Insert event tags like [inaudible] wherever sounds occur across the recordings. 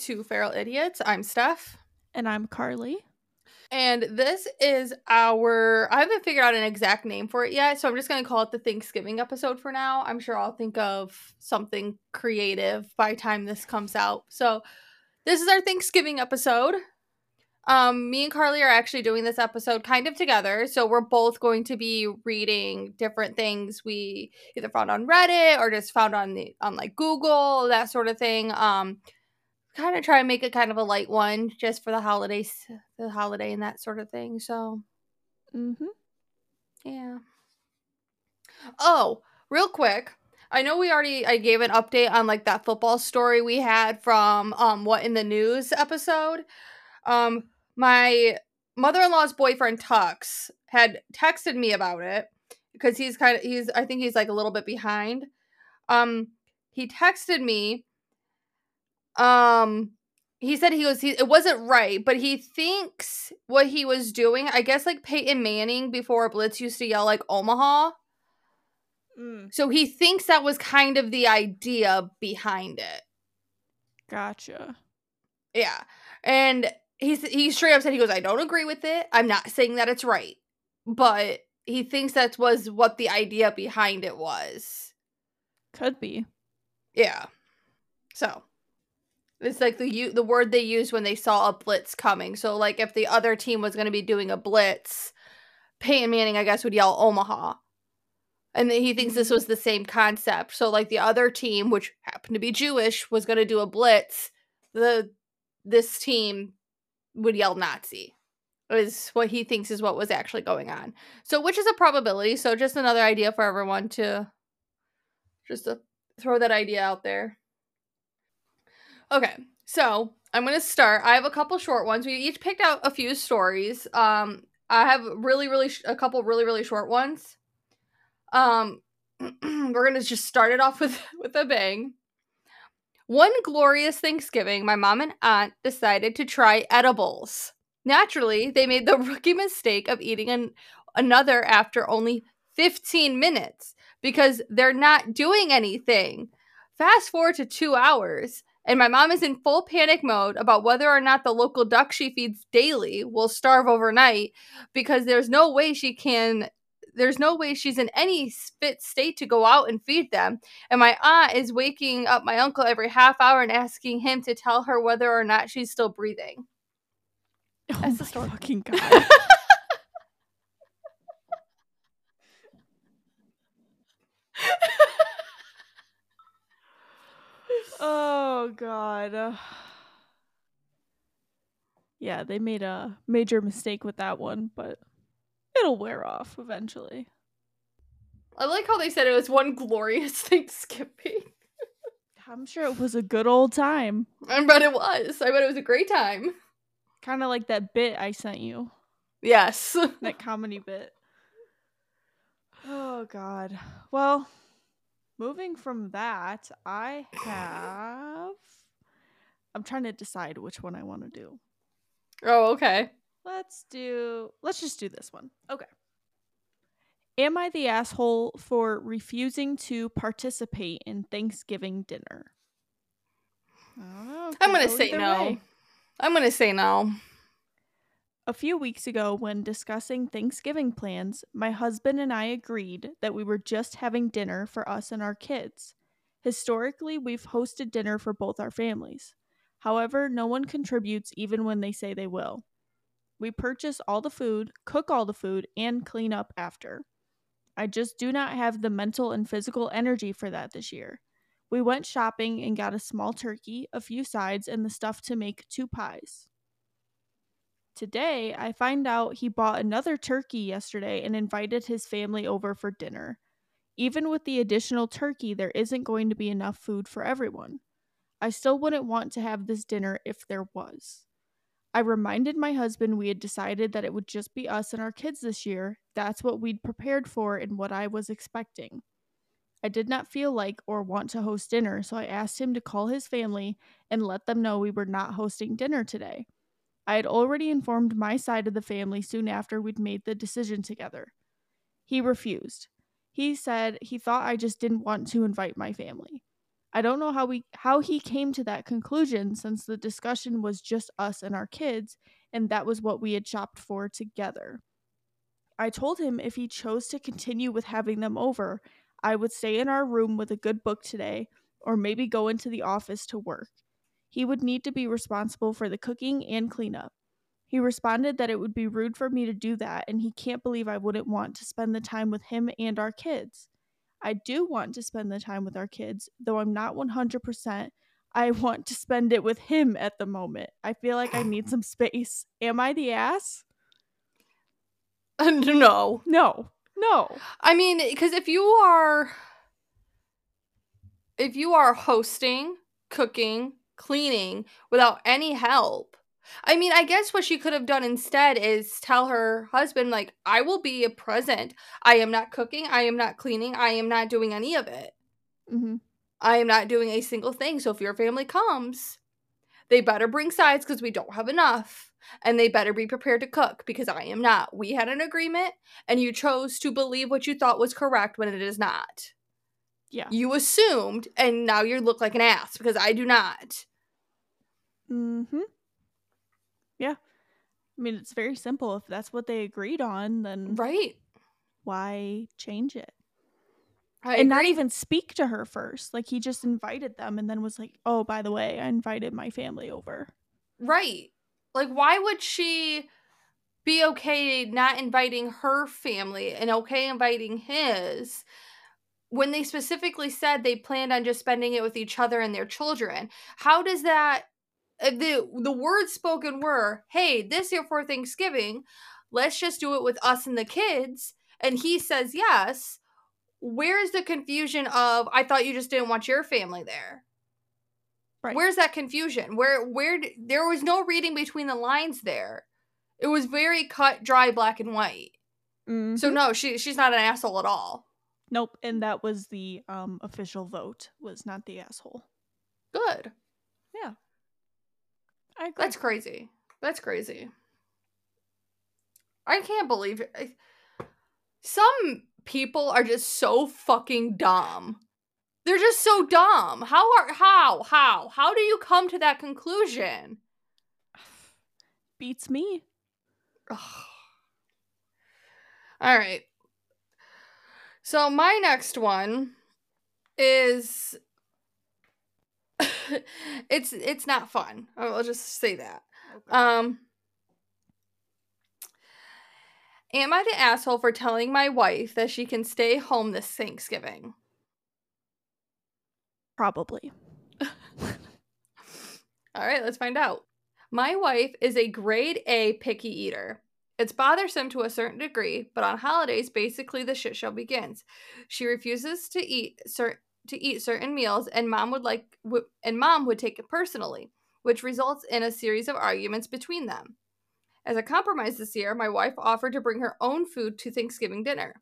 to Two Feral Idiots. I'm Steph. And I'm Carley. And this is our, I haven't figured out an exact name for it yet, so I'm just going to call it the Thanksgiving episode for now. I'm sure I'll think of something creative by time this comes out. So this is our Thanksgiving episode. Um, me and Carley are actually doing this episode kind of together. So we're both going to be reading different things we either found on Reddit or just found on the on like Google, that sort of thing. Um, kind of try and make it kind of a light one just for the holidays, the holiday and that sort of thing. So, Mm-hmm. yeah. Oh, real quick. I know we already I gave an update on like that football story we had from um what in the news episode. Um my mother-in-law's boyfriend Tux had texted me about it because he's kind of he's I think he's like a little bit behind. Um he texted me um he said he was he, it wasn't right, but he thinks what he was doing, I guess like Peyton Manning before Blitz used to yell like Omaha. Mm, So he thinks that was kind of the idea behind it. gotcha. Yeah. And he's he straight up said he goes, I don't agree with it. I'm not saying that it's right. But he thinks that was what the idea behind it was. Could be. Yeah. So it's like the u- the word they used when they saw a blitz coming. So like if the other team was going to be doing a blitz, Peyton Manning I guess would yell Omaha. And then he thinks this mm. was the same concept. So like the other team, which happened to be Jewish, was going to do a blitz. The this team would yell Nazi. Is what he thinks is what was actually going on. So which is a probability. So just another idea for everyone to just to throw that idea out there. Okay, so I'm gonna start. I have a couple short ones. We each picked out a few stories. Um, I have really, really sh- a couple really, really short ones. Um, [clears throat] we're gonna just start it off with [laughs] with a bang. One glorious Thanksgiving, my mom and aunt decided to try edibles. Naturally, they made the [laughs] rookie mistake of eating an- another after only 15 minutes because they're not doing anything. Fast forward to two hours, and my mom is in full panic mode about whether or not the local duck she feeds daily will starve overnight because there's no way she can. There's no way she's in any fit state to go out and feed them. And my aunt is waking up my uncle every half hour and asking him to tell her whether or not she's still breathing. Oh That's the story. fucking god. [laughs] oh god. [sighs] Yeah, they made a major mistake with that one, but it'll wear off eventually. I like how they said it was one glorious [laughs] Thanksgiving. I'm sure it was a good old time. I bet it was. I bet it was a great time. Kind of like that bit I sent you. Yes. that comedy bit. Oh god. Well, moving from that, I have I'm trying to decide which one I want to do. Oh, okay. Let's do let's just do this one. Okay. Am I the asshole for refusing to participate in Thanksgiving dinner? I don't know. I'm gonna go say no. way. I'm gonna say no. A few weeks ago, when discussing Thanksgiving plans, my husband and I agreed that we were just having dinner for us and our kids. Historically, we've hosted dinner for both our families. However, no one contributes even when they say they will. We purchase all the food, cook all the food, and clean up after. I just do not have the mental and physical energy for that this year. We went shopping and got a small turkey, a few sides, and the stuff to make two pies. Today, I find out he bought another turkey yesterday and invited his family over for dinner. Even with the additional turkey, there isn't going to be enough food for everyone. I still wouldn't want to have this dinner if there was. I reminded my husband we had decided that it would just be us and our kids this year. That's what we'd prepared for and what I was expecting. I did not feel like or want to host dinner, so I asked him to call his family and let them know we were not hosting dinner today. I had already informed my side of the family soon after we'd made the decision together. He refused. He said he thought I just didn't want to invite my family. I don't know how we how he came to that conclusion since the discussion was just us and our kids and that was what we had shopped for together. I told him if he chose to continue with having them over, I would stay in our room with a good book today or maybe go into the office to work. He would need to be responsible for the cooking and cleanup. He responded that it would be rude for me to do that and he can't believe I wouldn't want to spend the time with him and our kids. I do want to spend the time with our kids, though I'm not 100%. I want to spend it with him at the moment. I feel like I need some space. Am I the ass? [laughs] no. No. No. I mean, because if you are if you are hosting, cooking, cleaning without any help, I mean, I guess what she could have done instead is tell her husband, like, I will be a present. I am not cooking. I am not cleaning. I am not doing any of it. Mm-hmm. I am not doing a single thing. So if your family comes, they better bring sides because we don't have enough. And they better be prepared to cook because I am not. We had an agreement and you chose to believe what you thought was correct when it is not. Yeah. You assumed and now you look like an ass because I do not. Mm-hmm. Yeah. I mean, it's very simple. If that's what they agreed on, then Right. why change it? I and not even speak to her first. Like he just invited them and then was like, "Oh, by the way, I invited my family over." Right. Like, why would she be okay not inviting her family and okay inviting his when they specifically said they planned on just spending it with each other and their children? How does that the the words spoken were, "Hey, this year for Thanksgiving, let's just do it with us and the kids." And he says yes. Where's the confusion of I thought you just didn't want your family there? Right. Where's that confusion? Where where there was no reading between the lines there. It was very cut, dry, black and white. Mhm. So no, she she's not an asshole at all. nope. And that was the um official vote. Was not the asshole. Good. I agree. That's crazy. That's crazy. I can't believe it. I- Some people are just so fucking dumb. They're just so dumb. How are how how how do you come to that conclusion? beats me. Ugh. All right. So my next one is [laughs] it's it's not fun. I'll just say that. Um Am I the asshole for telling my wife that she can stay home this Thanksgiving? Probably. [laughs] All right, let's find out. My wife is a grade A picky eater. It's bothersome to a certain degree, but on holidays, basically the shit show begins. She refuses to eat cer- to eat certain meals, and mom would like w- and mom would take it personally, which results in a series of arguments between them. As a compromise this year, my wife offered to bring her own food to Thanksgiving dinner.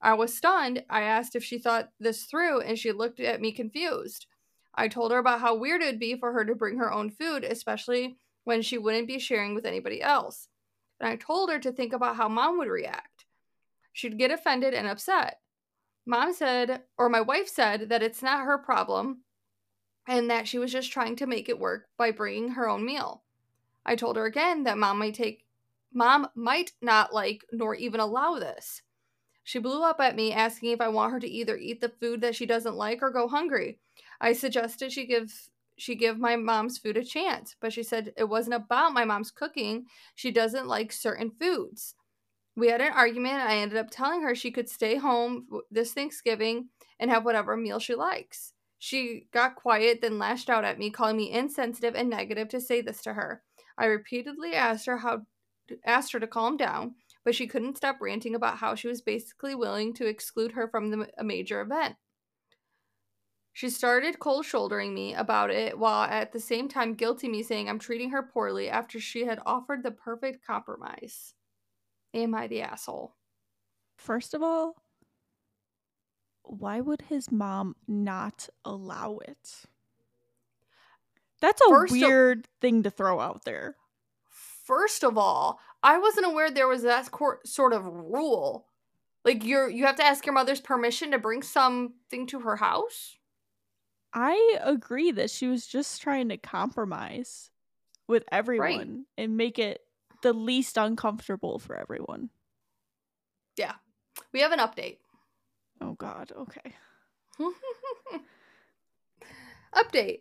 I was stunned. I asked if she thought this through, and she looked at me confused. I told her about how weird it would be for her to bring her own food, especially when she wouldn't be sharing with anybody else. And I told her to think about how mom would react. She'd get offended and upset. Mom said, or my wife said, that it's not her problem and that she was just trying to make it work by bringing her own meal. I told her again that mom might take mom might not like nor even allow this. She blew up at me asking if I want her to either eat the food that she doesn't like or go hungry. I suggested she give she give my mom's food a chance, but she said it wasn't about my mom's cooking. She doesn't like certain foods. We had an argument. I ended up telling her she could stay home this Thanksgiving and have whatever meal she likes. She got quiet, then lashed out at me, calling me insensitive and negative to say this to her. I repeatedly asked her how asked her to calm down, but she couldn't stop ranting about how she was basically willing to exclude her from the, a major event. She started cold shouldering me about it while at the same time guilting me saying I'm treating her poorly after she had offered the perfect compromise. Am I the asshole? First of all, why would his mom not allow it? That's a First weird thing to throw out there. First of all, I wasn't aware there was that sort of rule. Like you're you have to ask your mother's permission to bring something to her house? I agree that she was just trying to compromise with everyone and make it the least uncomfortable for everyone. Yeah. We have an update. Oh god, okay. [laughs] update.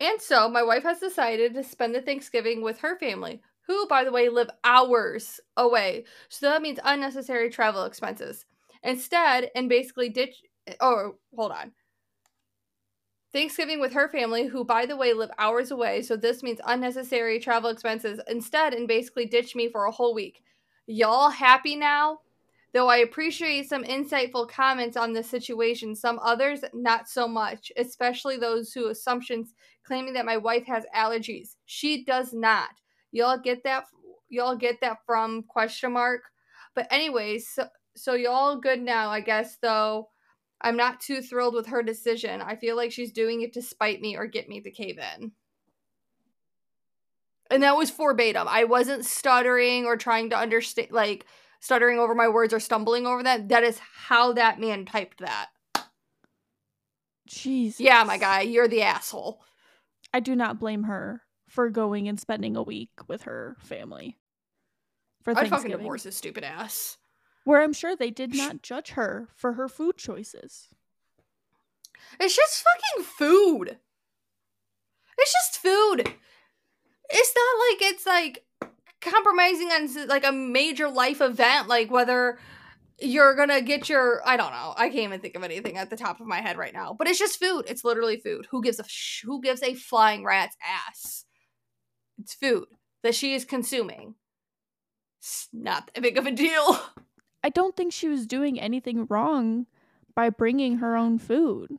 And so my wife has decided to spend the Thanksgiving with her family, who, by the way, live hours away. So that means unnecessary travel expenses. Instead, and basically ditch. Oh, hold on. Thanksgiving with her family, who, by the way, live hours away. So this means unnecessary travel expenses instead, and basically ditch me for a whole week. Y'all happy now? Though I appreciate some insightful comments on this situation, some others not so much, especially those who assumptions claiming that my wife has allergies. She does not. Y'all get that y'all get that from question mark. But anyways, so, so y'all good now, I guess though. I'm not too thrilled with her decision. I feel like she's doing it to spite me or get me to cave in. And that was verbatim. I wasn't stuttering or trying to understand like stuttering over my words or stumbling over them. That is how that man typed that. Jeez. Yeah, my guy, you're the asshole. I do not blame her for going and spending a week with her family. For I'd fucking divorce his stupid ass. Where I'm sure they did not judge her for her food choices. It's just fucking food. It's just food. It's not like it's like compromising on like a major life event, like whether you're gonna get your I don't know. I can't even think of anything at the top of my head right now. But it's just food. It's literally food. Who gives a sh- who gives a flying rat's ass? It's food that she is consuming. It's not that big of a deal. [laughs] I don't think she was doing anything wrong by bringing her own food.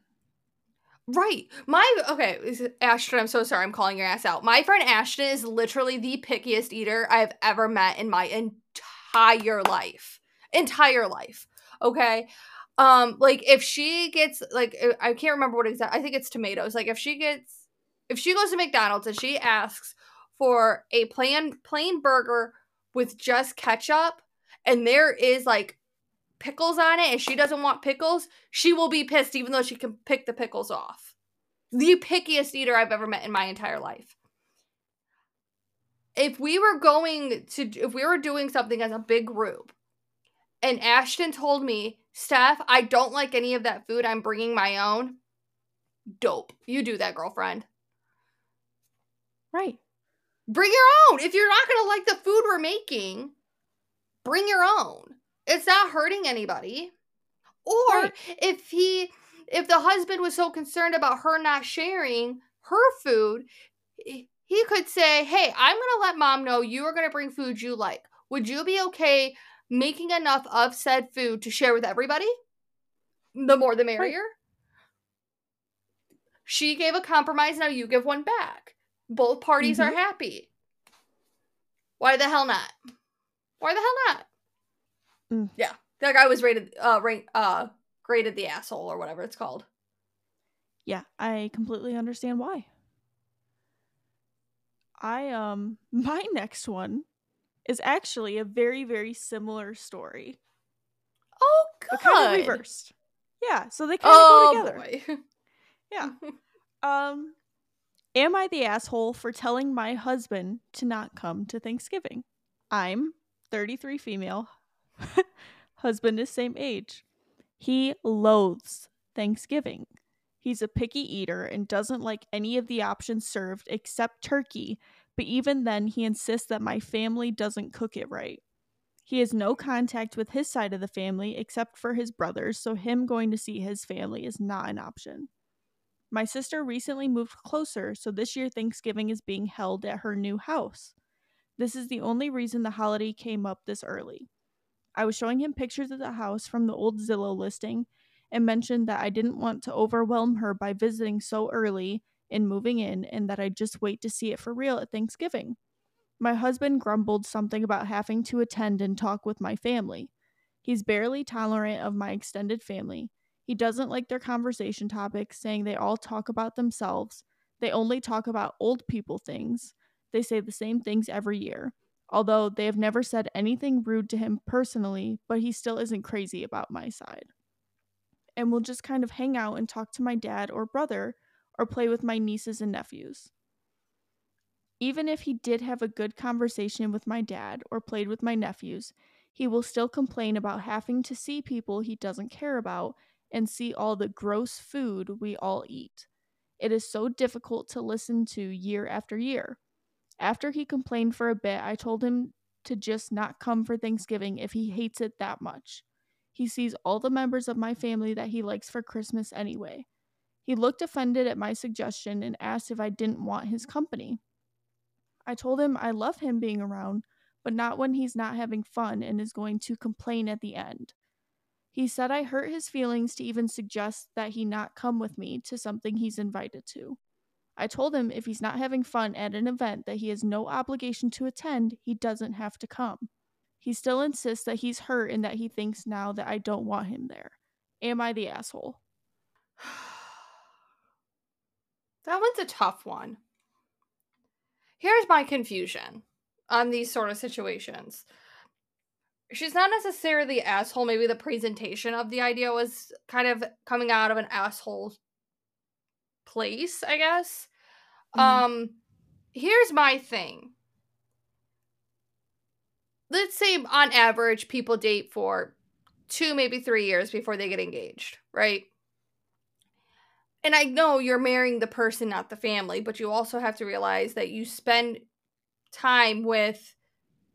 Right. My okay, Ashton, I'm so sorry I'm calling your ass out. My friend Ashton is literally the pickiest eater I've ever met in my entire life. Entire life. Okay? Um like if she gets like I can't remember what exact I think it's tomatoes. Like if she gets if she goes to McDonald's and she asks for a plain plain burger with just ketchup and there is like pickles on it and she doesn't want pickles, she will be pissed even though she can pick the pickles off. The pickiest eater I've ever met in my entire life. If we were going to, if we were doing something as a big group and Ashton told me, Steph, I don't like any of that food, I'm bringing my own, dope. You do that, girlfriend. Right. Bring your own. If you're not going to like the food we're making, bring your own. It's not hurting anybody. Or if he if the husband was so concerned about her not sharing her food, he could say, "Hey, I'm going to let mom know you are going to bring food you like. Would you be okay making enough of said food to share with everybody? The more the merrier." She gave a compromise, now you give one back. Both parties mm-hmm. are happy. Why the hell not? Why the hell not? Mm. Yeah, that guy was rated uh rank uh graded the asshole or whatever it's called. Yeah, I completely understand why. I um [laughs] my next one is actually a very very similar story. Oh god. Kind of reversed. Yeah, so they kind of oh, go together. Boy. [laughs] yeah. [laughs] Um am I the asshole for telling my husband to not come to Thanksgiving? I'm 33 female. [laughs] Husband is same age. He loathes Thanksgiving. He's a picky eater and doesn't like any of the options served except turkey, but even then, he insists that my family doesn't cook it right. He has no contact with his side of the family except for his brothers, so him going to see his family is not an option. My sister recently moved closer, so this year Thanksgiving is being held at her new house. This is the only reason the holiday came up this early. I was showing him pictures of the house from the old Zillow listing and mentioned that I didn't want to overwhelm her by visiting so early in moving in and that I'd just wait to see it for real at Thanksgiving. My husband grumbled something about having to attend and talk with my family. He's barely tolerant of my extended family. He doesn't like their conversation topics, saying they all talk about themselves. They only talk about old people things. They say the same things every year, although they have never said anything rude to him personally, but he still isn't crazy about my side. And we'll just kind of hang out and talk to my dad or brother or play with my nieces and nephews. Even if he did have a good conversation with my dad or played with my nephews, he will still complain about having to see people he doesn't care about and see all the gross food we all eat. It is so difficult to listen to year after year. After he complained for a bit, I told him to just not come for Thanksgiving if he hates it that much. He sees all the members of my family that he likes for Christmas anyway. He looked offended at my suggestion and asked if I didn't want his company. I told him I love him being around, but not when he's not having fun and is going to complain at the end. He said I hurt his feelings to even suggest that he not come with me to something he's invited to. I told him if he's not having fun at an event that he has no obligation to attend, he doesn't have to come. He still insists that he's hurt and that he thinks now that I don't want him there. Am I the asshole? [sighs] that one's a tough one. Here's my confusion on these sort of situations. She's not necessarily the asshole. Maybe the presentation of the idea was kind of coming out of an asshole place, I guess. Mm-hmm. Um here's my thing. Let's say on average people date for 2 maybe 3 years before they get engaged, right? And I know you're marrying the person not the family, but you also have to realize that you spend time with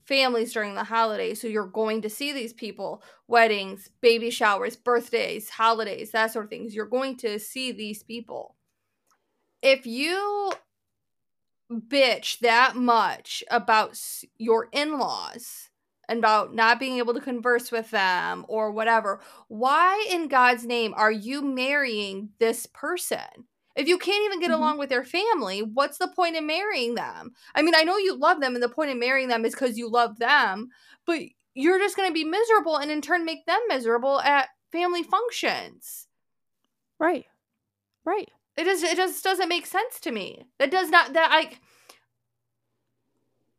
families during the holidays. So you're going to see these people, weddings, baby showers, birthdays, holidays, that sort of things. You're going to see these people if you bitch that much about your in-laws and about not being able to converse with them or whatever, why in God's name are you marrying this person? If you can't even get mm-hmm. along with their family, what's the point in marrying them? I mean, I know you love them and the point in marrying them is cuz you love them, but you're just going to be miserable and in turn make them miserable at family functions. Right. Right. It just it just doesn't make sense to me. That does not that I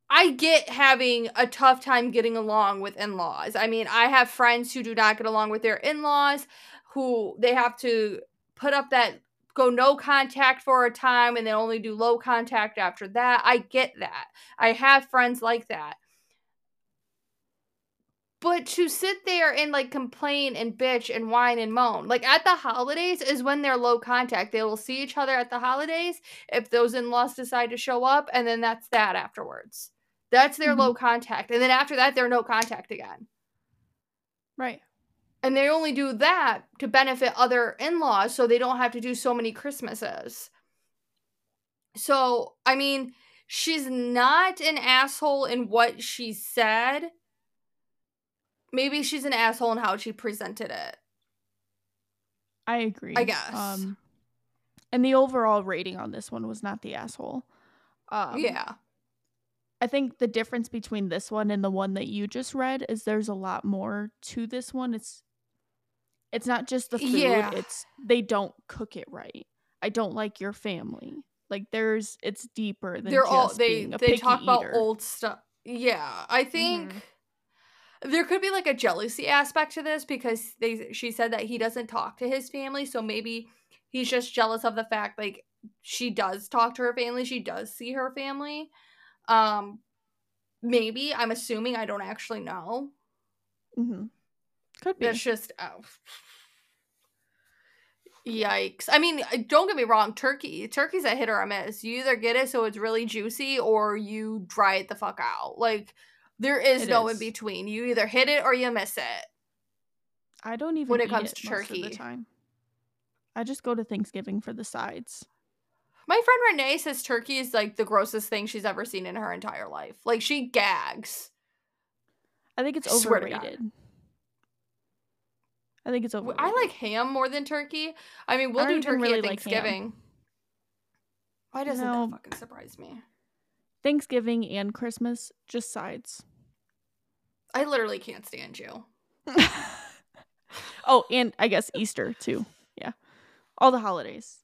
I get having a tough time getting along with in-laws. I mean, I have friends who do not get along with their in-laws who they have to put up that go no contact for a time and they only do low contact after that. I get that. I have friends like that. But to sit there and like complain and bitch and whine and moan, like at the holidays is when they're low contact. They will see each other at the holidays if those in laws decide to show up, and then that's that afterwards. That's their mm-hmm. low contact. And then after that, they're no contact again. Right. And they only do that to benefit other in laws so they don't have to do so many Christmases. So, I mean, she's not an asshole in what she said maybe she's an asshole in how she presented it. I agree. I guess. Um, and the overall rating on this one was not the asshole. Um, yeah. I think the difference between this one and the one that you just read is there's a lot more to this one. It's it's not just the food, yeah. it's they don't cook it right. I don't like your family. Like there's it's deeper than They're all they they talk eater. about old stuff. Yeah, I think mm-hmm there could be like a jealousy aspect to this because they she said that he doesn't talk to his family so maybe he's just jealous of the fact like she does talk to her family she does see her family. Um maybe i'm assuming i don't actually know. Mm-hmm. could be. It's just oh. yikes. I mean don't get me wrong turkey turkey's a hit or a miss. You either get it so it's really juicy or you dry it the fuck out. Like there is it no is. in between. You either hit it or you miss it. I don't even when it comes it to turkey. the time. I just go to Thanksgiving for the sides. My friend Renee says turkey is like the grossest thing she's ever seen in her entire life. Like she gags. I think it's overrated. I think it's overrated. I like ham more than turkey. I mean, we'll I do turkey really at Thanksgiving. Like Why doesn't no. that fucking surprise me? Thanksgiving and Christmas, just sides. I literally can't stand you. [laughs] oh, and I guess Easter too. Yeah. All the holidays.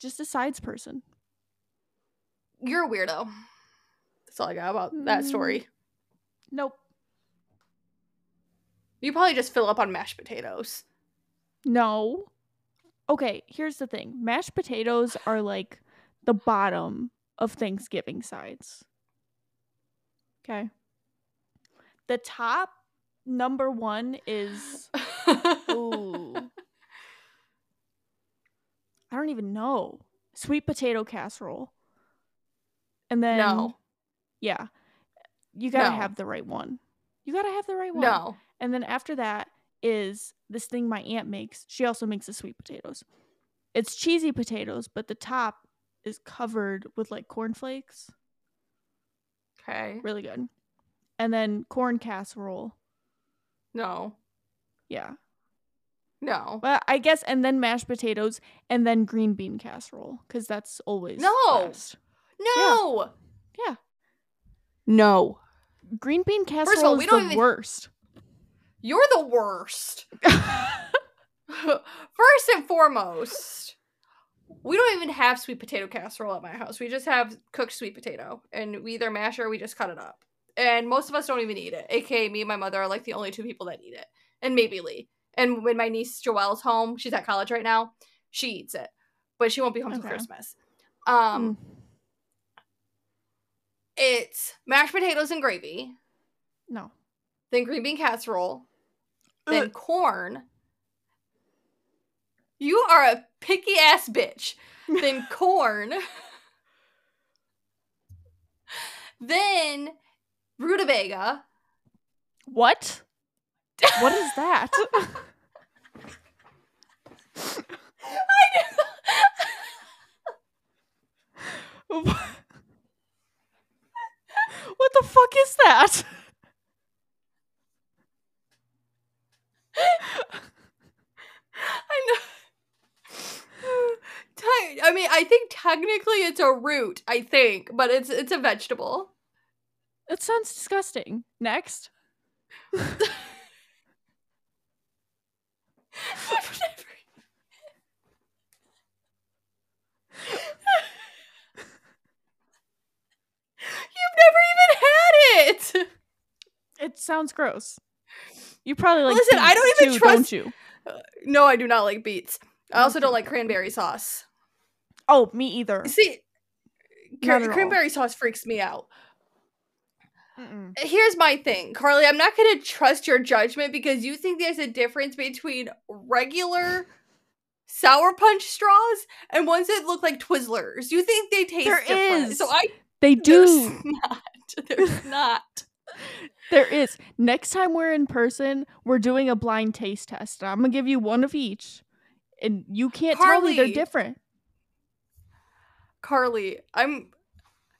Just a sides person. You're a weirdo. That's all I got about that mm. story. Nope. You probably just fill up on mashed potatoes. No. Okay, here's the thing. Mashed potatoes are like the bottom of Thanksgiving sides. Okay. The top number 1 is [laughs] ooh. I don't even know. Sweet potato casserole. And then no. yeah. You got to No. have the right one. You got to have the right one. No. And then after that is this thing my aunt makes. She also makes the sweet potatoes. It's cheesy potatoes, but the top is covered with like cornflakes. Okay. Really good. And then corn casserole. No. Yeah. No. Well, I guess, and then mashed potatoes, and then green bean casserole, because that's always No. best. No. Yeah. No. Green bean of all, casserole we is don't the even- worst. You're the worst. [laughs] [laughs] First and foremost, we don't even have sweet potato casserole at my house. We just have cooked sweet potato, and we either mash it or we just cut it up. And most of us don't even eat it. AKA me and my mother are like the only two people that eat it, and maybe Lee. And when my niece Joelle's home, she's at college right now. She eats it, but she won't be home till Christmas. Um, Mm. it's mashed potatoes and gravy, no. then green bean casserole, then corn. You are a picky ass bitch. Then [laughs] corn. then rutabaga. What? What is that? [laughs] [laughs] what the fuck is that? I know. Te- I mean, I think technically it's a root. I think, but it's it's a vegetable. That sounds disgusting. Next. [laughs] You've never even had it. It sounds gross. You probably like Listen, I don't even too, trust- don't you? Uh, no, I do not like beets. I mm. also don't like cranberry sauce. Oh, me either. See, Not cr- at all. cranberry sauce freaks me out. Mm-mm. Here's my thing, Carley. I'm not going to trust your judgment because you think there's a difference between regular sour punch straws and ones that look like Twizzlers. You think they taste There different. is. So I They there's do. not. [laughs] There's [laughs] not. There is. Next time we're in person, we're doing a blind taste test. I'm gonna give you one of each, and you can't tell me they're different. Carley, I'm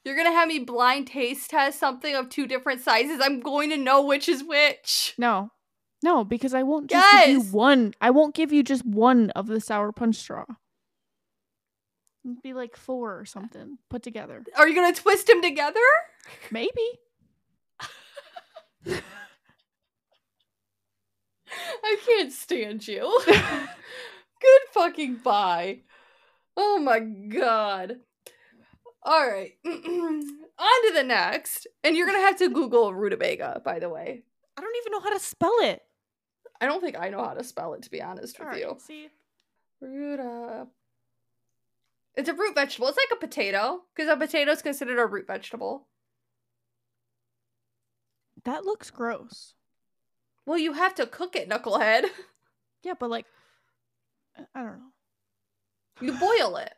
you're gonna have me blind taste test something of two different sizes. I'm going to know which is which. No, no, because I won't just give you one. I won't give you just one of the sour punch straw. It'd be like four or something put together. Are you gonna twist them together? Maybe. [laughs] I can't stand you. [laughs] Good fucking bye. Oh my god. All right. [clears throat] On to the next. And you're going to have to Google rutabaga, by the way. I don't even know how to spell it. I don't think I know how to spell it, to be honest with All right, you. see. Ruta. It's a root vegetable. It's like a potato, because a potato is considered a root vegetable. That looks gross. Well, you have to cook it, knucklehead. Yeah, but like, I don't know. You boil it.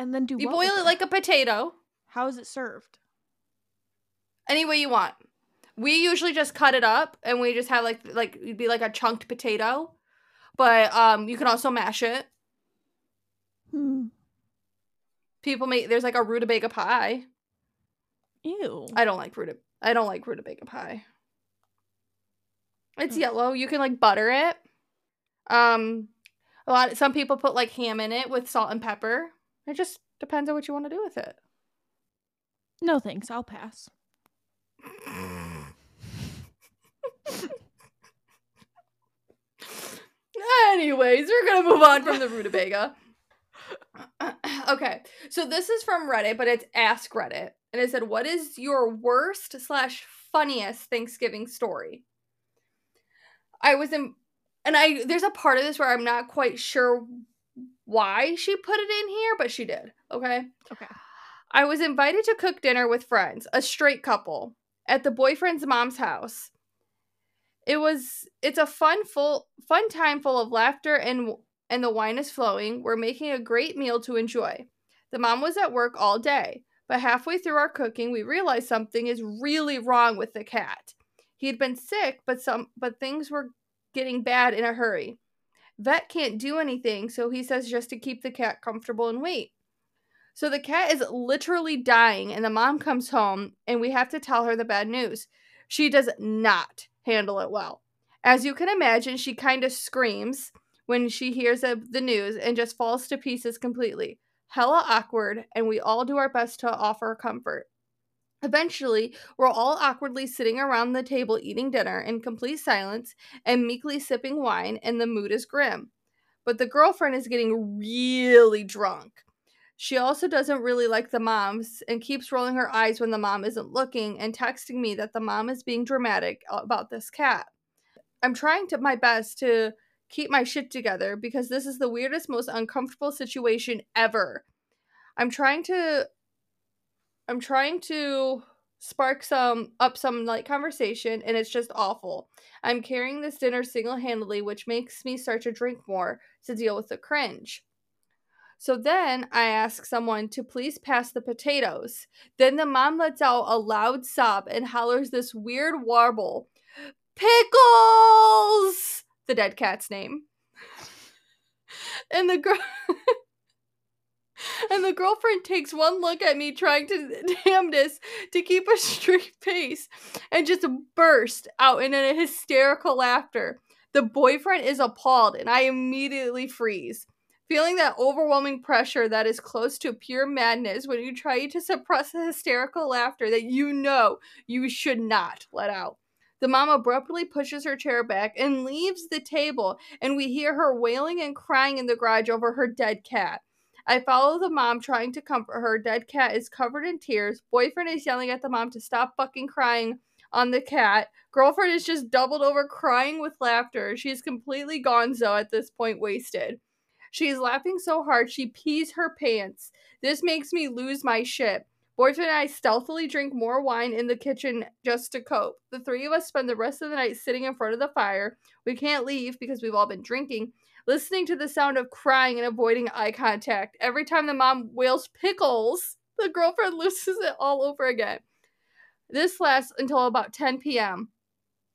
And then do You boil it like a potato. How is it served? any way you want. We usually just cut it up and we just have like like it'd be like a chunked potato. But um you can also mash it. Hmm. People make there's like a rutabaga pie. Ew. I don't like ruta I don't like rutabaga pie. It's yellow. You can like butter it. Um a lot some people put like ham in it with salt and pepper. It just depends on what you want to do with it. no thanks. I'll pass. [laughs] Anyways, we're gonna move on from the rutabaga. [coughs] okay, so this is from Reddit, but it's Ask Reddit, and it said, "What is your worst slash funniest Thanksgiving story?" I was in. and I there's a part of this where I'm not quite sure why she put it in here, but she did. Okay. Okay. I was invited to cook dinner with friends, a straight couple, at the boyfriend's mom's house. It was it's a fun full fun time full of laughter and and the wine is flowing. We're making a great meal to enjoy. The mom was at work all day, but halfway through our cooking, we realized something is really wrong with the cat. He had been sick, but some but things were getting bad in a hurry. Vet can't do anything, so he says just to keep the cat comfortable and wait. So the cat is literally dying, and the mom comes home, and we have to tell her the bad news. She does not handle it well. As you can imagine, she kind of screams when she hears the news and just falls to pieces completely. Hella awkward, and we all do our best to offer comfort. Eventually, we're all awkwardly sitting around the table eating dinner in complete silence and meekly sipping wine, and the mood is grim. But the girlfriend is getting really drunk. She also doesn't really like the moms and keeps rolling her eyes when the mom isn't looking and texting me that the mom is being dramatic about this cat. I'm trying to my best to keep my shit together because this is the weirdest, most uncomfortable situation ever. I'm trying to I'm trying to spark some up some light conversation and it's just awful. I'm carrying this dinner single-handedly, which makes me start to drink more to deal with the cringe. So then I ask someone to please pass the potatoes. Then the mom lets out a loud sob and hollers this weird warble Pickles! The dead cat's name. [laughs] and the girl. [laughs] and the girlfriend takes one look at me trying to [laughs] damnedest to keep a straight face and just burst out in a hysterical laughter. The boyfriend is appalled and I immediately freeze feeling that overwhelming pressure that is close to pure madness when you try to suppress the hysterical laughter that you know you should not let out. The mom abruptly pushes her chair back and leaves the table, and we hear her wailing and crying in the garage over her dead cat. I follow the mom trying to comfort her. Dead cat is covered in tears. Boyfriend is yelling at the mom to stop fucking crying on the cat. Girlfriend is just doubled over crying with laughter. She's completely gonzo at this point, wasted. She's laughing so hard she pees her pants. This makes me lose my shit. Boyfriend and I stealthily drink more wine in the kitchen just to cope. The three of us spend the rest of the night sitting in front of the fire. We can't leave because we've all been drinking, listening to the sound of crying and avoiding eye contact. Every time the mom wails pickles, the girlfriend [laughs] loses it all over again. This lasts until about 10 p.m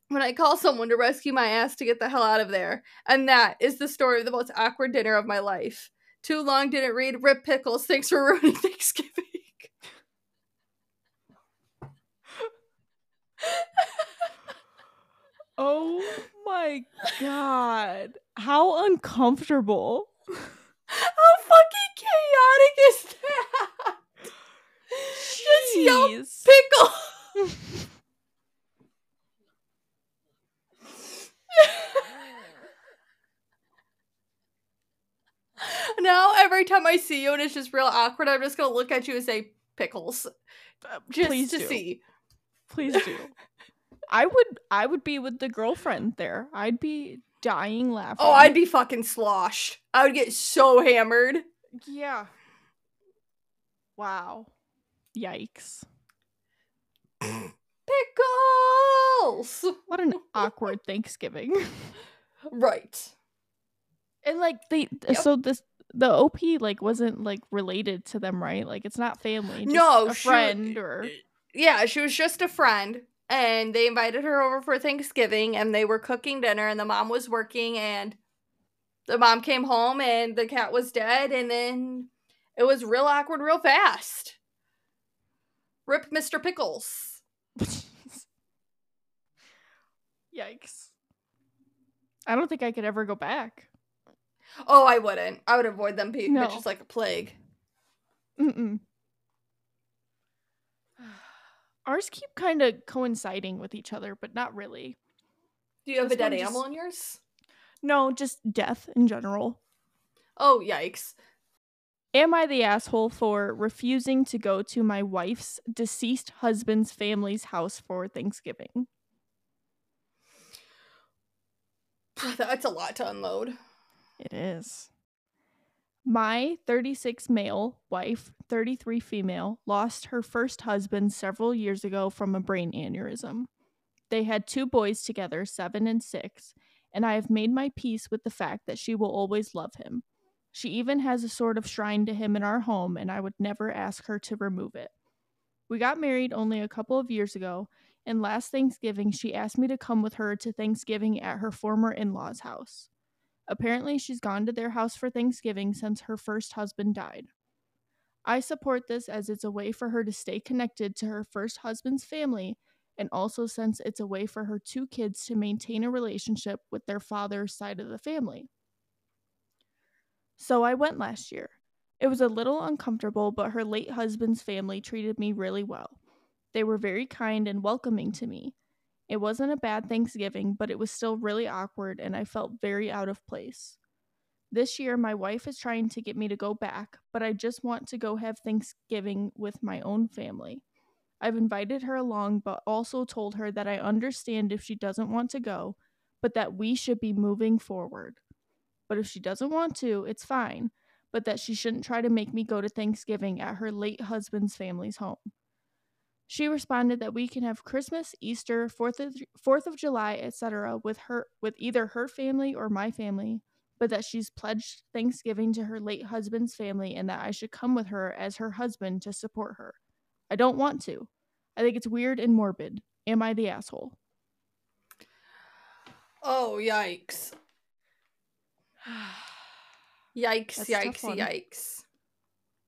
when I call someone to rescue my ass to get the hell out of there. And that is the story of the most awkward dinner of my life. Too long didn't read. Rip Pickles. Thanks for [laughs] ruining Thanksgiving. [laughs] oh my god. How uncomfortable. [laughs] How fucking chaotic is that? Jeez. Just yell pickle. [laughs] now every time I see you and it's just real awkward, I'm just gonna look at you and say pickles, uh, just Please to do. see. Please do. [laughs] I would. I would be with the girlfriend there. I'd be dying laughing. Oh, I'd be fucking sloshed. I would get so hammered. Yeah. Wow. Yikes. [clears throat] Pickles. What an [laughs] awkward Thanksgiving. right. And like they yep. so this the OP like wasn't like related to them, right? Like it's not family. no, a friend she, or yeah, she was just a friend, and they invited her over for Thanksgiving, and they were cooking dinner, and the mom was working, and the mom came home, and the cat was dead, and then it was real awkward, real fast. Rip, Mister Pickles. [laughs] Yikes! I don't think I could ever go back. Oh, I wouldn't. I would avoid them pe- no. bitches like a plague. Mm-mm. Ours keep kind of coinciding with each other, but not really. Do you have this a dead animal just... in yours? No, just death in general. Oh, yikes. Am I the asshole for refusing to go to my wife's deceased husband's family's house for Thanksgiving? [sighs] That's a lot to unload. It is. My 36 male wife, 33 female, lost her first husband several years ago from a brain aneurysm. They had two boys together, seven and six, and I have made my peace with the fact that she will always love him. She even has a sort of shrine to him in our home, and I would never ask her to remove it. We got married only a couple of years ago, and last Thanksgiving she asked me to come with her to Thanksgiving at her former in law's house. Apparently, she's gone to their house for Thanksgiving since her first husband died. I support this as it's a way for her to stay connected to her first husband's family, and also since it's a way for her two kids to maintain a relationship with their father's side of the family. So I went last year. It was a little uncomfortable, but her late husband's family treated me really well. They were very kind and welcoming to me. It wasn't a bad Thanksgiving, but it was still really awkward and I felt very out of place. This year, my wife is trying to get me to go back, but I just want to go have Thanksgiving with my own family. I've invited her along, but also told her that I understand if she doesn't want to go, but that we should be moving forward. But if she doesn't want to, it's fine, but that she shouldn't try to make me go to Thanksgiving at her late husband's family's home. She responded that we can have Christmas, Easter, 4th of, 4th of July, etc. with her with either her family or my family, but that she's pledged Thanksgiving to her late husband's family and that I should come with her as her husband to support her. I don't want to. I think it's weird and morbid. Am I the asshole? Oh, yikes. [sighs] yikes, That's yikes, yikes.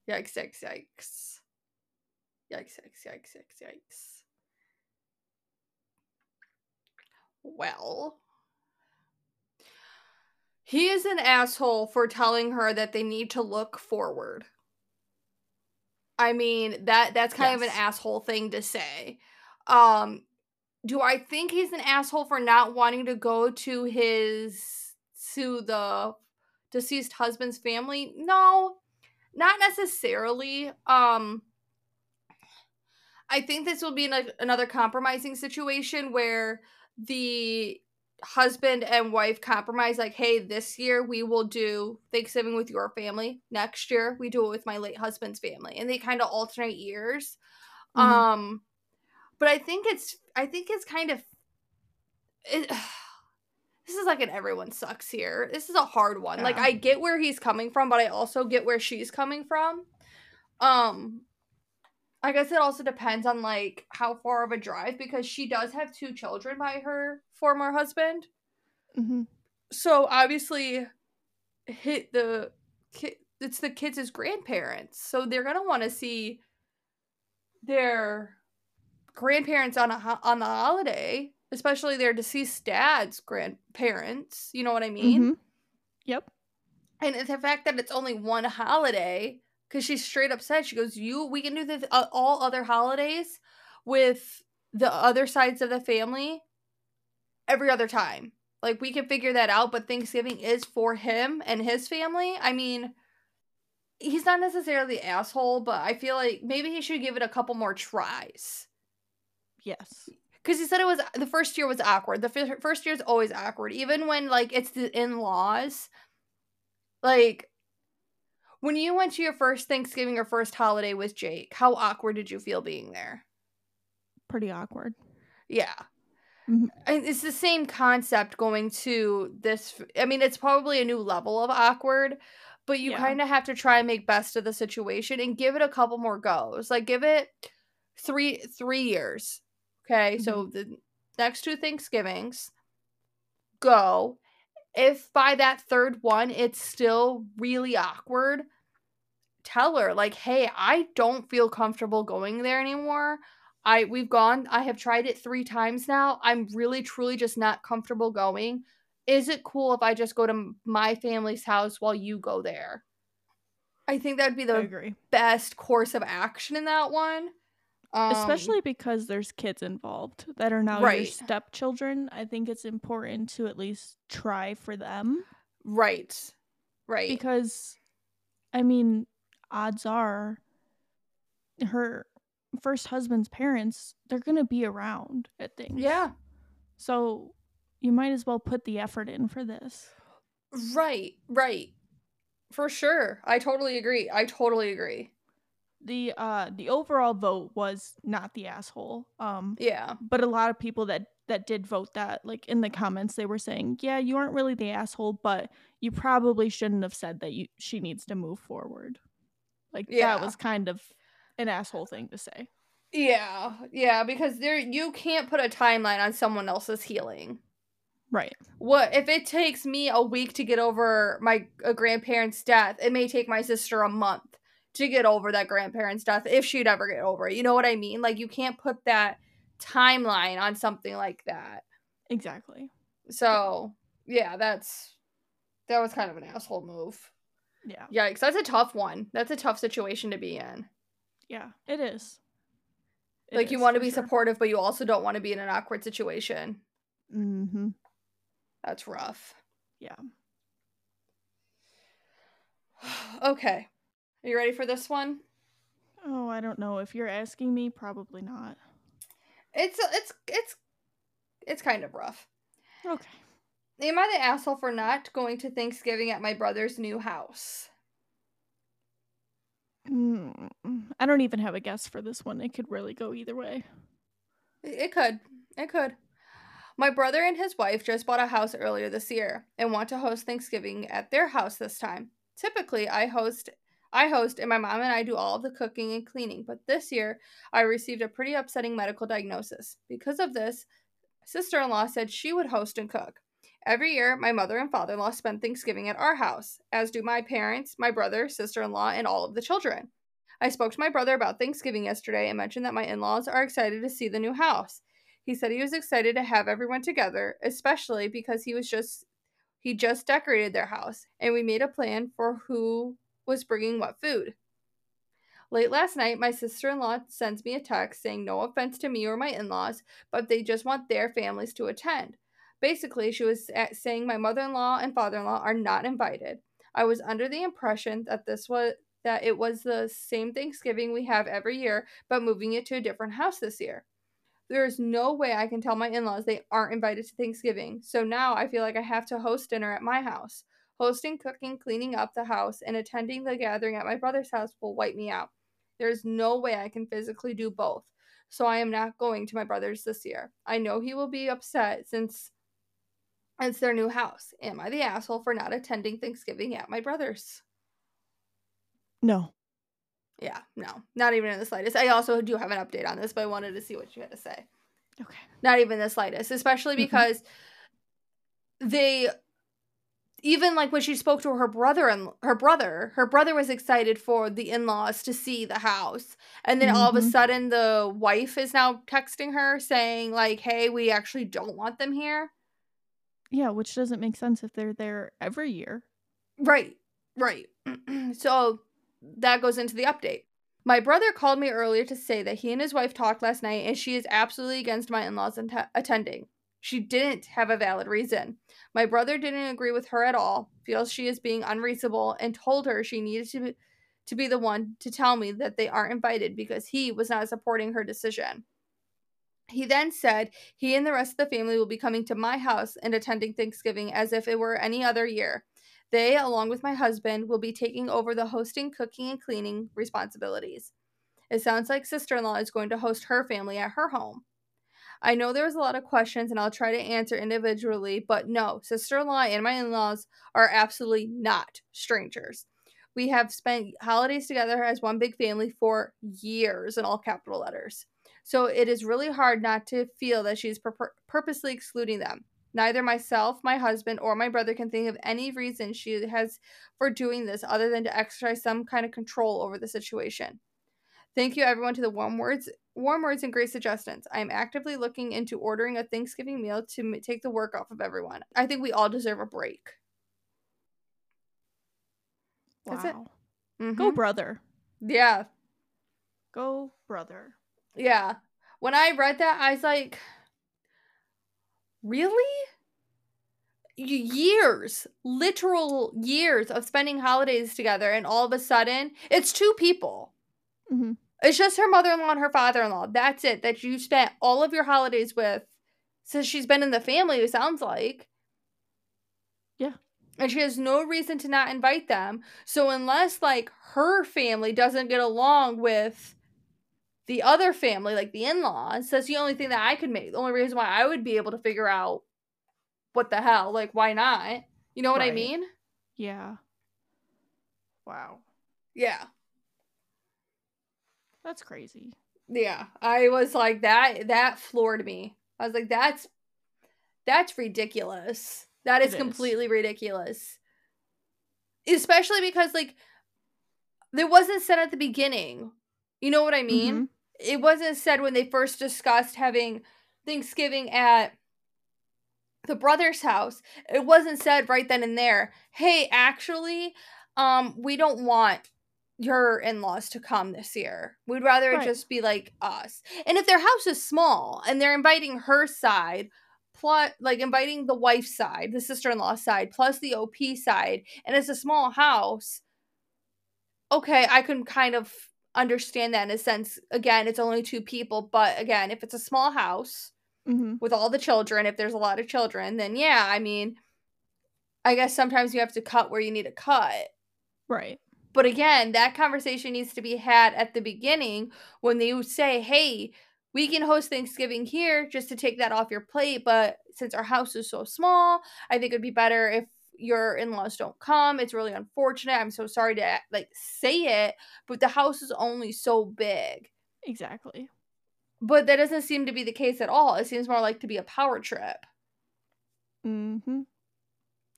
Yikes, yikes, yikes. Yikes, yikes, yikes, yikes, yikes. Well, he is an asshole for telling her that they need to look forward. I mean, that that's kind of an asshole thing to say. Um do I think he's an asshole for not wanting to go to his to the deceased husband's family? No. Not necessarily. Um I think this will be in a, another compromising situation where the husband and wife compromise like hey this year we will do thanksgiving with your family. Next year we do it with my late husband's family. And they kind of alternate years. Mhm. um but i think it's i think it's kind of it, [sighs] this is like an everyone sucks here. This is a hard one. Like i get where he's coming from but i also get where she's coming from. Um I guess it also depends on like how far of a drive because she does have two children by her former husband. Mhm. So obviously hit the kid it's the kids grandparents. So they're going to want to see their grandparents on a ho- on the holiday, especially their deceased dad's grandparents, you know what I mean? Mhm. Yep. And the fact that it's only one holiday, because she straight up said, she goes, "You, we can do this uh, all other holidays with the other sides of the family every other time. Like we can figure that out, but Thanksgiving is for him and his family. I mean, he's not necessarily the asshole, but I feel like maybe he should give it a couple more tries. Yes. Because he said it was the first year was awkward. The fir- first year is always awkward, even when like it's the in laws. Like when you went to your first Thanksgiving or first holiday with Jake, how awkward did you feel being there? Pretty awkward. Yeah. Mhm. And it's the same concept going to this. I mean, it's probably a new level of awkward, but you Yeah. kind of have to try and make best of the situation and give it a couple more goes. Like give it three three years. Okay, so the next two Thanksgivings, go. If by that third one it's still really awkward, tell her like, "Hey, I don't feel comfortable going there anymore. I we've gone. I have tried it 3 times now. I'm really truly just not comfortable going. Is it cool if I just go to my family's house while you go there?" I think that'd be the best course of action in that one. Um, Especially because there's kids involved that are now your stepchildren. I think it's important to at least try for them right. Right. because, I mean, odds are her first husband's parents, they're going to be around at things. yeah. So, you might as well put the effort in for this. Right, right. For sure. I totally agree. I totally agree. The uh the overall vote was not the asshole. Um Yeah. but a lot of people that that did vote that like in the comments they were saying, "Yeah, you aren't really the asshole, but you probably shouldn't have said that you she needs to move forward." Like Yeah. that was kind of an asshole thing to say. Yeah. Yeah, because there you can't put a timeline on someone else's healing. Right. What if it takes me a week to get over my a grandparent's death? It may take my sister a month to get over that grandparent's death if she'd ever get over it. You know what I mean? Like you can't put that timeline on something like that. Exactly. So, yeah, that's that was kind of an asshole move. Yeah. Yikes, that's a tough one. That's a tough situation to be in. Yeah, it is. It like you want to be sure. supportive, but you also don't want to be in an awkward situation. Mm-hmm. That's rough. Yeah. [sighs] okay. Are you ready for this one? Oh, I don't know if you're asking me, probably not. It's it's it's it's kind of rough. Okay. Am I the asshole for not going to Thanksgiving at my brother's new house? Mm, I don't even have a guess for this one. It could really go either way. It it could. It could. My brother and his wife just bought a house earlier this year and want to host Thanksgiving at their house this time. Typically, I host I host and my mom and I do all of the cooking and cleaning, but this year I received a pretty upsetting medical diagnosis. Because of this, sister-in-law said she would host and cook. Every year, my mother and father-in-law spend Thanksgiving at our house, as do my parents, my brother, sister-in-law, and all of the children. I spoke to my brother about Thanksgiving yesterday and mentioned that my in-laws are excited to see the new house. He said he was excited to have everyone together, especially because he was just he just decorated their house and we made a plan for who was bringing what food. Late last night, my sister-in-law sends me a text saying no offense to me or my in-laws, but they just want their families to attend. Basically, she was saying my mother-in-law and father-in-law are not invited. I was under the impression that this was that it was the same Thanksgiving we have every year, but moving it to a different house this year. There is no way I can tell my in laws they aren't invited to Thanksgiving, so now I feel like I have to host dinner at my house. Hosting, cooking, cleaning up the house, and attending the gathering at my brother's house will wipe me out. There's no way I can physically do both, so I am not going to my brother's this year. I know he will be upset since it's their new house. Am I the asshole for not attending Thanksgiving at my brother's? No. Yeah, no, not even in the slightest. I also do have an update on this, but I wanted to see what you had to say. Okay. Not even the slightest, especially Mhm. because they even like when she spoke to her brother and her brother, her brother was excited for the in-laws to see the house. And then all of a Mhm. sudden the wife is now texting her saying like, "Hey, we actually don't want them here." Yeah, which doesn't make sense if they're there every year. Right, right. [clears throat] so that goes into the update. My brother called me earlier to say that he and his wife talked last night and she is absolutely against my in laws att- attending. She didn't have a valid reason. My brother didn't agree with her at all, feels she is being unreasonable, and told her she needed to be, to be the one to tell me that they aren't invited because he was not supporting her decision. He then said he and the rest of the family will be coming to my house and attending Thanksgiving as if it were any other year. They, along with my husband, will be taking over the hosting, cooking, and cleaning responsibilities. It sounds like sister in law is going to host her family at her home. I know there was a lot of questions and I'll try to answer individually, but no, sister in law and my in laws are absolutely not strangers. We have spent holidays together as one big family for years in all capital letters. So it is really hard not to feel that she's pur- purposely excluding them. Neither myself, my husband, or my brother can think of any reason she has for doing this other than to exercise some kind of control over the situation. Thank you everyone to the warm words, warm words and great suggestions. I am actively looking into ordering a Thanksgiving meal to m- take the work off of everyone. I think we all deserve a break. That's it. Wow. Mhm. Go brother. Yeah, Go brother. yeah. When I read that, I was like, really? Years, literal years of spending holidays together, and all of a sudden, it's two people. hmm It's just her mother in law and her father in law. That's it. That you spent all of your holidays with since she's been in the family, it sounds like. Yeah. And she has no reason to not invite them. So unless like her family doesn't get along with the other family, like the in-laws, that's the only thing that I could make. The only reason why I would be able to figure out what the hell, like why not? You know what I mean? Yeah. Wow. Yeah. That's crazy. Yeah. I was like that that floored me. I was like that's that's ridiculous. That is is. completely ridiculous. Especially because like it wasn't said at the beginning. You know what I mean? Mhm. It wasn't said when they first discussed having Thanksgiving at the brother's house. It wasn't said right then and there, "Hey, actually, um we don't want your in-laws to come this year. We'd rather it Right. just be like us." And if their house is small and they're inviting her side, plus like inviting the wife's side, the sister-in-law side, plus the OP side, and it's a small house, okay, I can kind of understand that in a sense. Again, it's only two people, but again, if it's a small house Mhm. with all the children, if there's a lot of children, then yeah, I mean, I guess sometimes you have to cut where you need to cut. Right. But again, that conversation needs to be had at the beginning when they say, hey, we can host Thanksgiving here just to take that off your plate. But since our house is so small, I think it'd be better if your in-laws don't come. It's really unfortunate. I'm so sorry to like say it, but the house is only so big. Exactly. But that doesn't seem to be the case at all. It seems more like to be a power trip. mm-hmm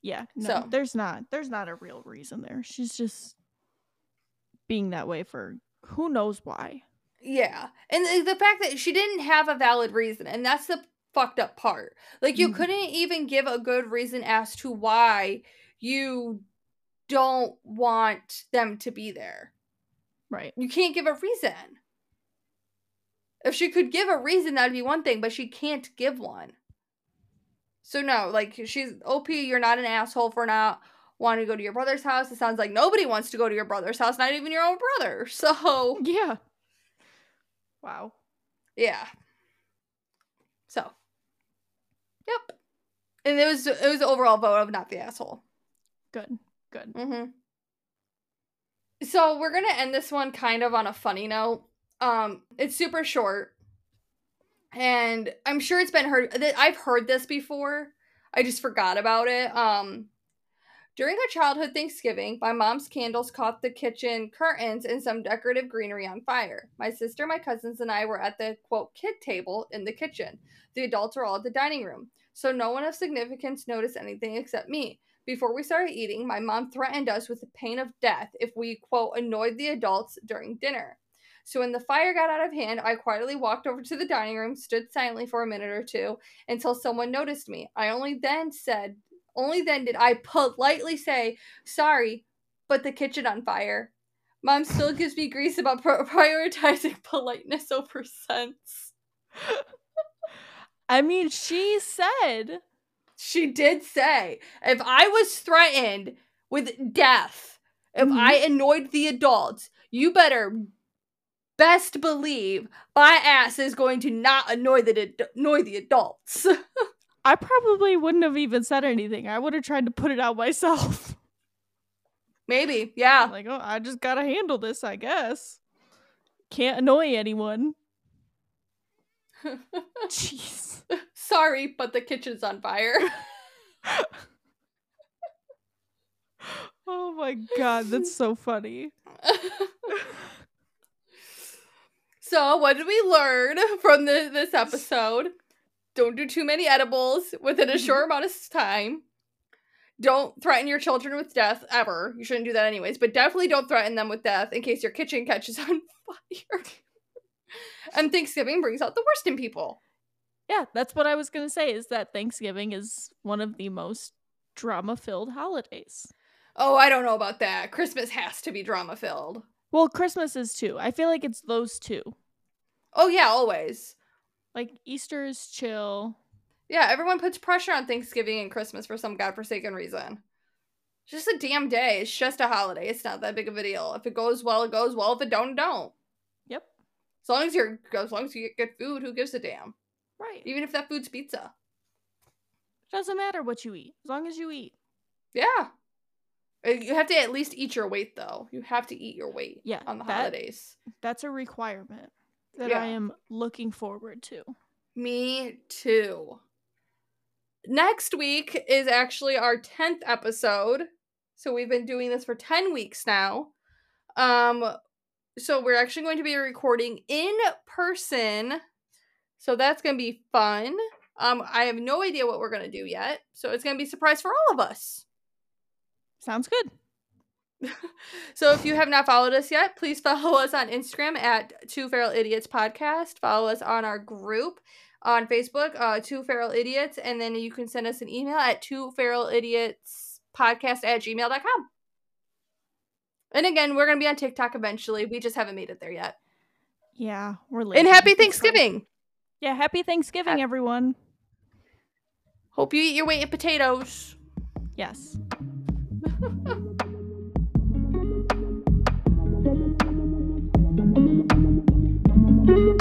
Yeah. No, So- there's not. There's not a real reason there. She's just being that way for who knows why. Yeah. And the fact that she didn't have a valid reason, and that's the fucked up part. Like, you Mhm. couldn't even give a good reason as to why you don't want them to be there. Right. You can't give a reason. If she could give a reason, that'd be one thing, but she can't give one. So, no, like, she's OP, you're not an asshole for not wanting to go to your brother's house. It sounds like nobody wants to go to your brother's house, not even your own brother. [laughs] So, Yeah. Wow. Yeah. So. Yep. And it was it was the overall vote of not the asshole. Good. Good. Mm-hmm. So we're gonna end this one kind of on a funny note. Um, it's super short, and I'm sure it's been heard. that I've heard this before. I just forgot about it. Um, during our childhood Thanksgiving, my mom's candles caught the kitchen curtains and some decorative greenery on fire. My sister, my cousins, and I were at the quote kid table in the kitchen. The adults were all at the dining room, so no one of significance noticed anything except me. Before we started eating, my mom threatened us with the pain of death if we, quote, annoyed the adults during dinner. So when the fire got out of hand, I quietly walked over to the dining room, stood silently for a minute or two until someone noticed me. I only then said, only then did I politely say, sorry, but the kitchen on fire. Mom still gives me grief about pro- [laughs] prioritizing politeness over sense. [laughs] I mean, she said She did say, if I was threatened with death, if Mhm. I annoyed the adults, you better best believe my ass is going to not annoy the annoy the adults. [laughs] I probably wouldn't have even said anything. I would have tried to put it out myself. [laughs] Maybe, yeah. like, oh, I just gotta handle this, I guess. Can't annoy anyone. [laughs] Jeez. Sorry, but the kitchen's on fire. [laughs] Oh my god, that's so funny. so, what did we learn from the, this episode? Don't do too many edibles within a short mm-hmm. amount of time. Don't threaten your children with death ever. You shouldn't do that anyways, but definitely don't threaten them with death in case your kitchen catches [laughs] on fire. and Thanksgiving brings out the worst in people. Yeah, that's what I was gonna say. Is that Thanksgiving is one of the most drama-filled holidays. Oh, I don't know about that. Christmas has to be drama filled. Well, Christmas is too. I feel like it's those two. Oh, yeah, always. Like Easter is chill. Yeah, everyone puts pressure on Thanksgiving and Christmas for some godforsaken reason. It's just a damn day. It's just a holiday. It's not that big of a deal. If it goes well, it goes well. If it don't, don't. Yep. As long as you're as long as you get good food, who gives a damn? Right. Even if that food's pizza. It Doesn't matter what you eat, as long as you eat. Yeah. Uh, You have to at least eat your weight though. You have to eat your weight Yeah, on the that- holidays. That's a requirement that Yeah. I am looking forward to. Me too. Next week is actually our 10th episode. So we've been doing this for 10 weeks now. Um so we're actually going to be recording in person. So that's going to be fun. Um I have no idea what we're going to do yet. So it's going to be a surprise for all of us. Sounds good. [laughs] So if you have not followed us yet, please follow us on Instagram at Two Feral Idiots Podcast. Follow us on our group on Facebook, uh, Two Feral Idiots, and then you can send us an email at Two Feral Idiots Podcast at gmail.com. And again, we're gonna be on TikTok eventually. We just haven't made it there yet. Yeah, we're late. And happy Thanksgiving! Yeah, happy Thanksgiving, Hap- everyone. Hope you eat your weight in potatoes. Yes. [laughs] Thank you.